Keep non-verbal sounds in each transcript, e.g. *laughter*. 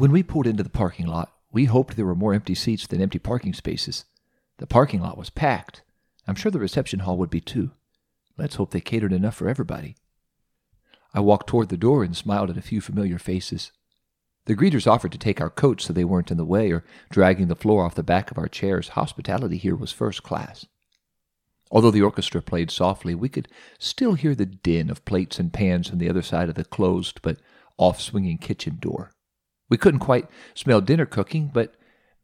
When we pulled into the parking lot, we hoped there were more empty seats than empty parking spaces. The parking lot was packed. I'm sure the reception hall would be too. Let's hope they catered enough for everybody. I walked toward the door and smiled at a few familiar faces. The greeters offered to take our coats so they weren't in the way or dragging the floor off the back of our chairs. Hospitality here was first class. Although the orchestra played softly, we could still hear the din of plates and pans on the other side of the closed but off swinging kitchen door. We couldn't quite smell dinner cooking, but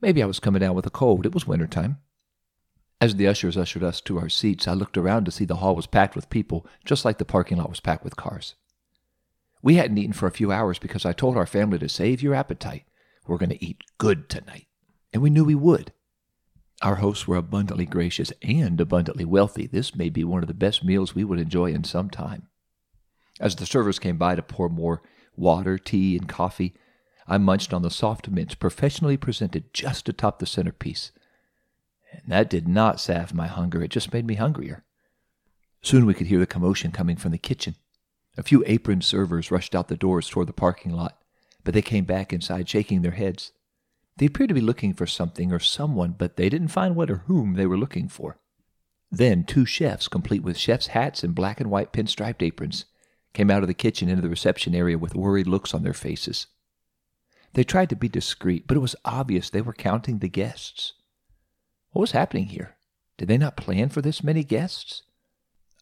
maybe I was coming down with a cold. It was winter time. As the ushers ushered us to our seats, I looked around to see the hall was packed with people, just like the parking lot was packed with cars. We hadn't eaten for a few hours because I told our family to save your appetite. We're going to eat good tonight. And we knew we would. Our hosts were abundantly gracious and abundantly wealthy. This may be one of the best meals we would enjoy in some time. As the servers came by to pour more water, tea, and coffee, I munched on the soft mints professionally presented just atop the centerpiece. And that did not salve my hunger, it just made me hungrier. Soon we could hear the commotion coming from the kitchen. A few aproned servers rushed out the doors toward the parking lot, but they came back inside shaking their heads. They appeared to be looking for something or someone, but they didn't find what or whom they were looking for. Then two chefs, complete with chef's hats and black and white pinstriped aprons, came out of the kitchen into the reception area with worried looks on their faces. They tried to be discreet, but it was obvious they were counting the guests. What was happening here? Did they not plan for this many guests?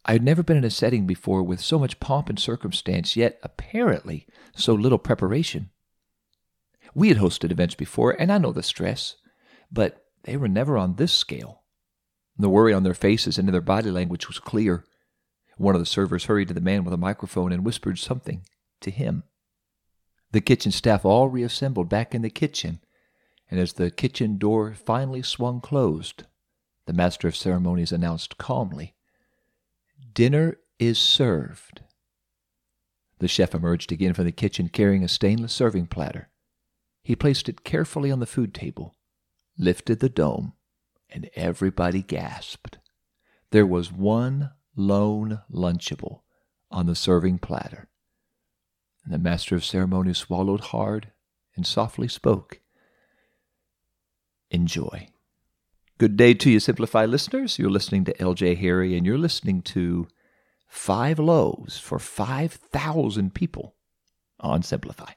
I had never been in a setting before with so much pomp and circumstance, yet apparently so little preparation. We had hosted events before, and I know the stress, but they were never on this scale. The worry on their faces and in their body language was clear. One of the servers hurried to the man with a microphone and whispered something to him. The kitchen staff all reassembled back in the kitchen, and as the kitchen door finally swung closed, the master of ceremonies announced calmly, Dinner is served. The chef emerged again from the kitchen carrying a stainless serving platter. He placed it carefully on the food table, lifted the dome, and everybody gasped. There was one lone Lunchable on the serving platter. And the master of ceremonies swallowed hard and softly spoke. Enjoy. Good day to you, Simplify listeners. You're listening to LJ Harry, and you're listening to Five Loaves for 5,000 People on Simplify.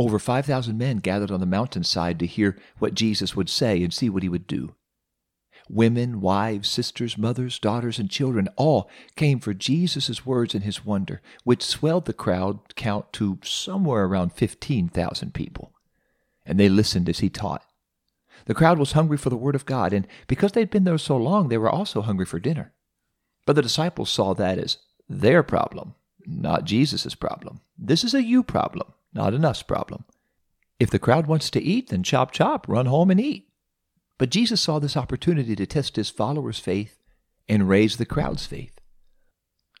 Over 5,000 men gathered on the mountainside to hear what Jesus would say and see what he would do. Women, wives, sisters, mothers, daughters, and children all came for Jesus' words and his wonder, which swelled the crowd count to somewhere around 15,000 people. And they listened as he taught. The crowd was hungry for the word of God, and because they'd been there so long, they were also hungry for dinner. But the disciples saw that as their problem, not Jesus' problem. This is a you problem, not an us problem. If the crowd wants to eat, then chop chop, run home and eat. But Jesus saw this opportunity to test his followers' faith and raise the crowd's faith.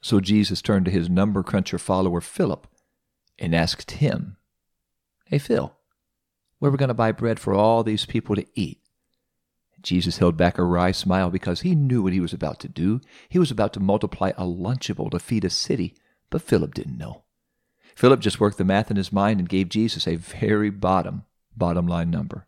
So Jesus turned to his number cruncher follower Philip and asked him, Hey, Phil, where are we going to buy bread for all these people to eat? Jesus held back a wry smile because he knew what he was about to do. He was about to multiply a Lunchable to feed a city, but Philip didn't know. Philip just worked the math in his mind and gave Jesus a very bottom, bottom line number.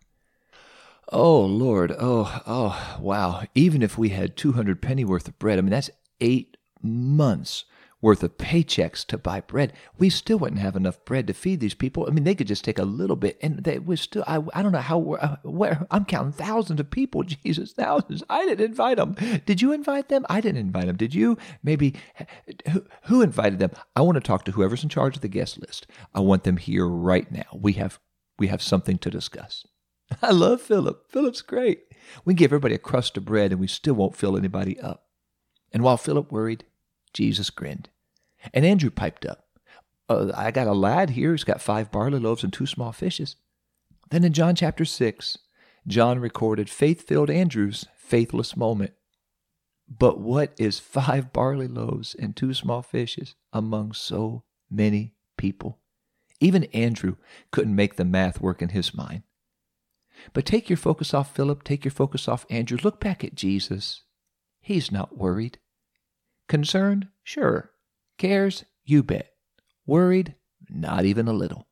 Oh, Lord. Oh, oh, wow. Even if we had 200 penny worth of bread, I mean, that's eight months worth of paychecks to buy bread. We still wouldn't have enough bread to feed these people. I mean, they could just take a little bit, and they was still. I, I don't know how. Uh, where I'm counting thousands of people. *laughs* Jesus, thousands. I didn't invite them. Did you invite them? I didn't invite them. Did you? Maybe. Who, who invited them? I want to talk to whoever's in charge of the guest list. I want them here right now. We have we have something to discuss. *laughs* I love Philip. Philip's great. We give everybody a crust of bread and we still won't fill anybody up. And while Philip worried, Jesus grinned. And Andrew piped up. Uh, I got a lad here who's got five barley loaves and two small fishes. Then in John chapter 6, John recorded faith filled Andrew's faithless moment. But what is five barley loaves and two small fishes among so many people? Even Andrew couldn't make the math work in his mind. But take your focus off Philip, take your focus off Andrew. Look back at Jesus. He's not worried. Concerned? Sure. Cares? You bet. Worried? Not even a little.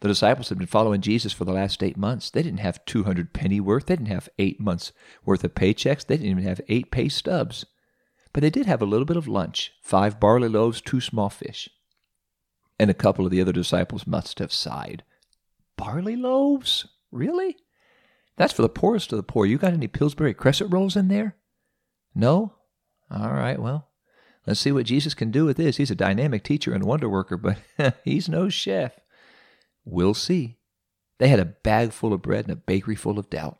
The disciples had been following Jesus for the last eight months. They didn't have 200 penny worth. They didn't have eight months worth of paychecks. They didn't even have eight pay stubs. But they did have a little bit of lunch five barley loaves, two small fish. And a couple of the other disciples must have sighed. Barley loaves? Really? That's for the poorest of the poor. You got any Pillsbury crescent rolls in there? No? All right, well, let's see what Jesus can do with this. He's a dynamic teacher and wonder worker, but *laughs* he's no chef. We'll see. They had a bag full of bread and a bakery full of doubt.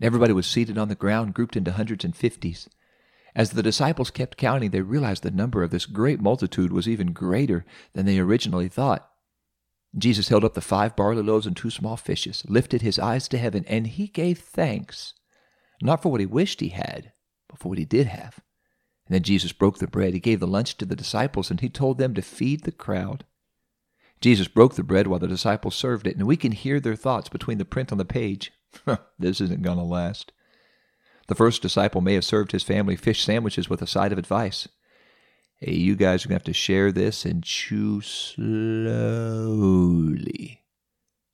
Everybody was seated on the ground, grouped into hundreds and fifties. As the disciples kept counting, they realized the number of this great multitude was even greater than they originally thought. Jesus held up the five barley loaves and two small fishes, lifted his eyes to heaven, and he gave thanks, not for what he wished he had, but for what he did have. And then Jesus broke the bread. He gave the lunch to the disciples, and he told them to feed the crowd. Jesus broke the bread while the disciples served it, and we can hear their thoughts between the print on the page. *laughs* this isn't going to last. The first disciple may have served his family fish sandwiches with a side of advice. Hey, you guys are going to have to share this and chew slowly.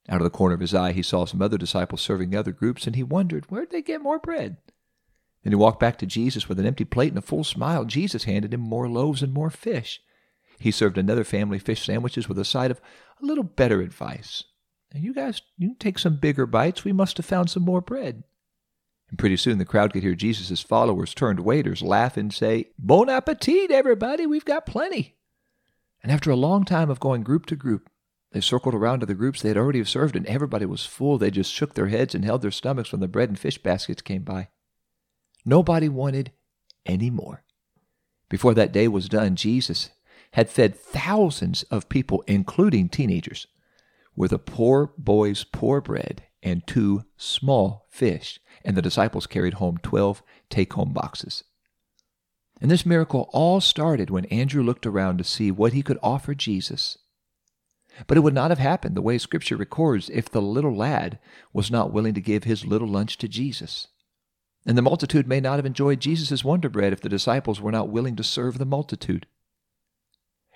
Out of the corner of his eye, he saw some other disciples serving other groups, and he wondered where'd they get more bread. Then he walked back to Jesus with an empty plate and a full smile. Jesus handed him more loaves and more fish. He served another family fish sandwiches with a side of a little better advice. Now, you guys, you take some bigger bites. We must have found some more bread. And pretty soon the crowd could hear Jesus' followers turned waiters laugh and say, Bon appetit, everybody, we've got plenty. And after a long time of going group to group, they circled around to the groups they had already served, and everybody was full. They just shook their heads and held their stomachs when the bread and fish baskets came by. Nobody wanted any more. Before that day was done, Jesus had fed thousands of people, including teenagers, with a poor boy's poor bread and two small fish, and the disciples carried home 12 take home boxes. And this miracle all started when Andrew looked around to see what he could offer Jesus. But it would not have happened the way Scripture records if the little lad was not willing to give his little lunch to Jesus. And the multitude may not have enjoyed Jesus' wonder bread if the disciples were not willing to serve the multitude.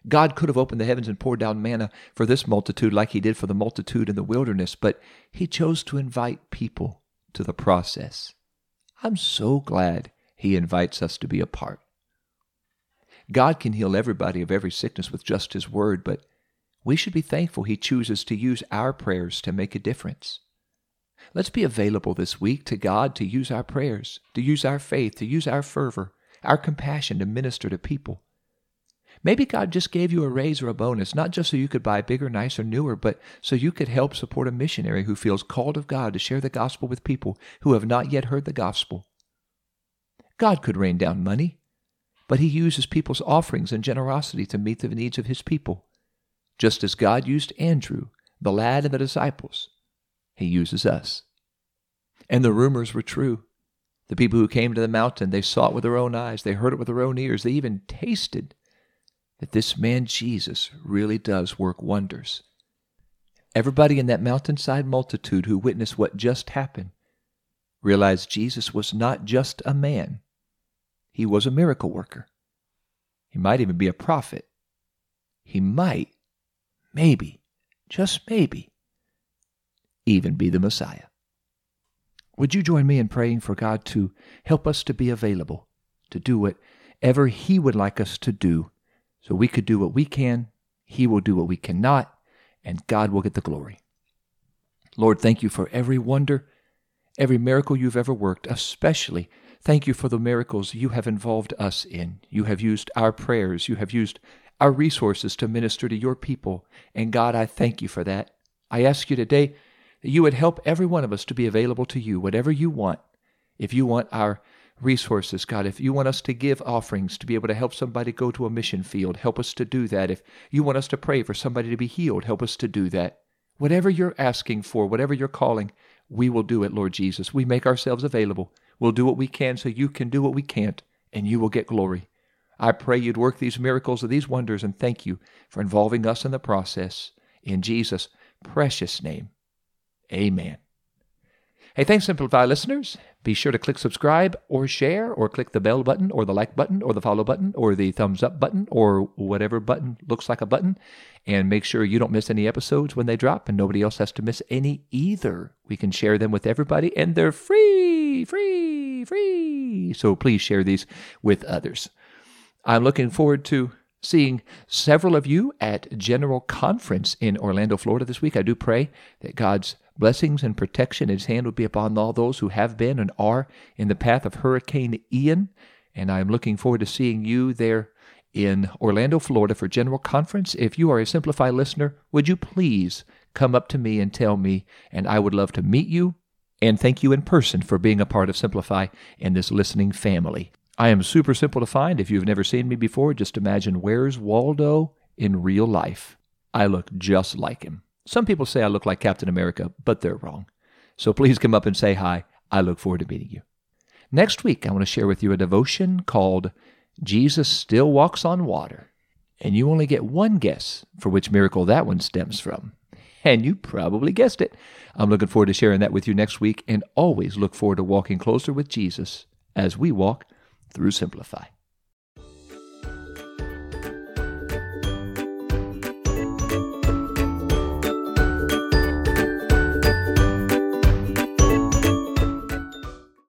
God could have opened the heavens and poured down manna for this multitude like he did for the multitude in the wilderness, but he chose to invite people to the process. I'm so glad he invites us to be a part. God can heal everybody of every sickness with just his word, but we should be thankful he chooses to use our prayers to make a difference. Let's be available this week to God to use our prayers, to use our faith, to use our fervor, our compassion to minister to people. Maybe God just gave you a raise or a bonus, not just so you could buy bigger, nicer, newer, but so you could help support a missionary who feels called of God to share the gospel with people who have not yet heard the gospel. God could rain down money, but He uses people's offerings and generosity to meet the needs of His people. Just as God used Andrew, the lad, and the disciples, He uses us. And the rumors were true. The people who came to the mountain, they saw it with their own eyes, they heard it with their own ears, they even tasted that this man Jesus really does work wonders. Everybody in that mountainside multitude who witnessed what just happened realized Jesus was not just a man, he was a miracle worker. He might even be a prophet. He might, maybe, just maybe, even be the Messiah. Would you join me in praying for God to help us to be available, to do whatever He would like us to do so we could do what we can, He will do what we cannot, and God will get the glory. Lord, thank you for every wonder, every miracle you've ever worked, especially thank you for the miracles you have involved us in. You have used our prayers, you have used our resources to minister to your people. And God, I thank you for that. I ask you today you would help every one of us to be available to you, whatever you want. If you want our resources, God. If you want us to give offerings to be able to help somebody go to a mission field, help us to do that. If you want us to pray for somebody to be healed, help us to do that. Whatever you're asking for, whatever you're calling, we will do it, Lord Jesus. We make ourselves available. We'll do what we can so you can do what we can't, and you will get glory. I pray you'd work these miracles and these wonders, and thank you for involving us in the process. In Jesus' precious name, amen. Hey, thanks, Simplify listeners. Be sure to click subscribe or share or click the bell button or the like button or the follow button or the thumbs up button or whatever button looks like a button. And make sure you don't miss any episodes when they drop and nobody else has to miss any either. We can share them with everybody and they're free, free, free. So please share these with others. I'm looking forward to seeing several of you at General Conference in Orlando, Florida this week. I do pray that God's blessings and protection, His hand would be upon all those who have been and are in the path of Hurricane Ian. And I'm looking forward to seeing you there in Orlando, Florida for General Conference. If you are a Simplify listener, would you please come up to me and tell me, and I would love to meet you and thank you in person for being a part of Simplify and this listening family. I am super simple to find. If you've never seen me before, just imagine where's Waldo in real life. I look just like him. Some people say I look like Captain America, but they're wrong. So please come up and say hi. I look forward to meeting you. Next week, I want to share with you a devotion called Jesus Still Walks on Water. And you only get one guess for which miracle that one stems from. And you probably guessed it. I'm looking forward to sharing that with you next week and always look forward to walking closer with Jesus as we walk through Simplify.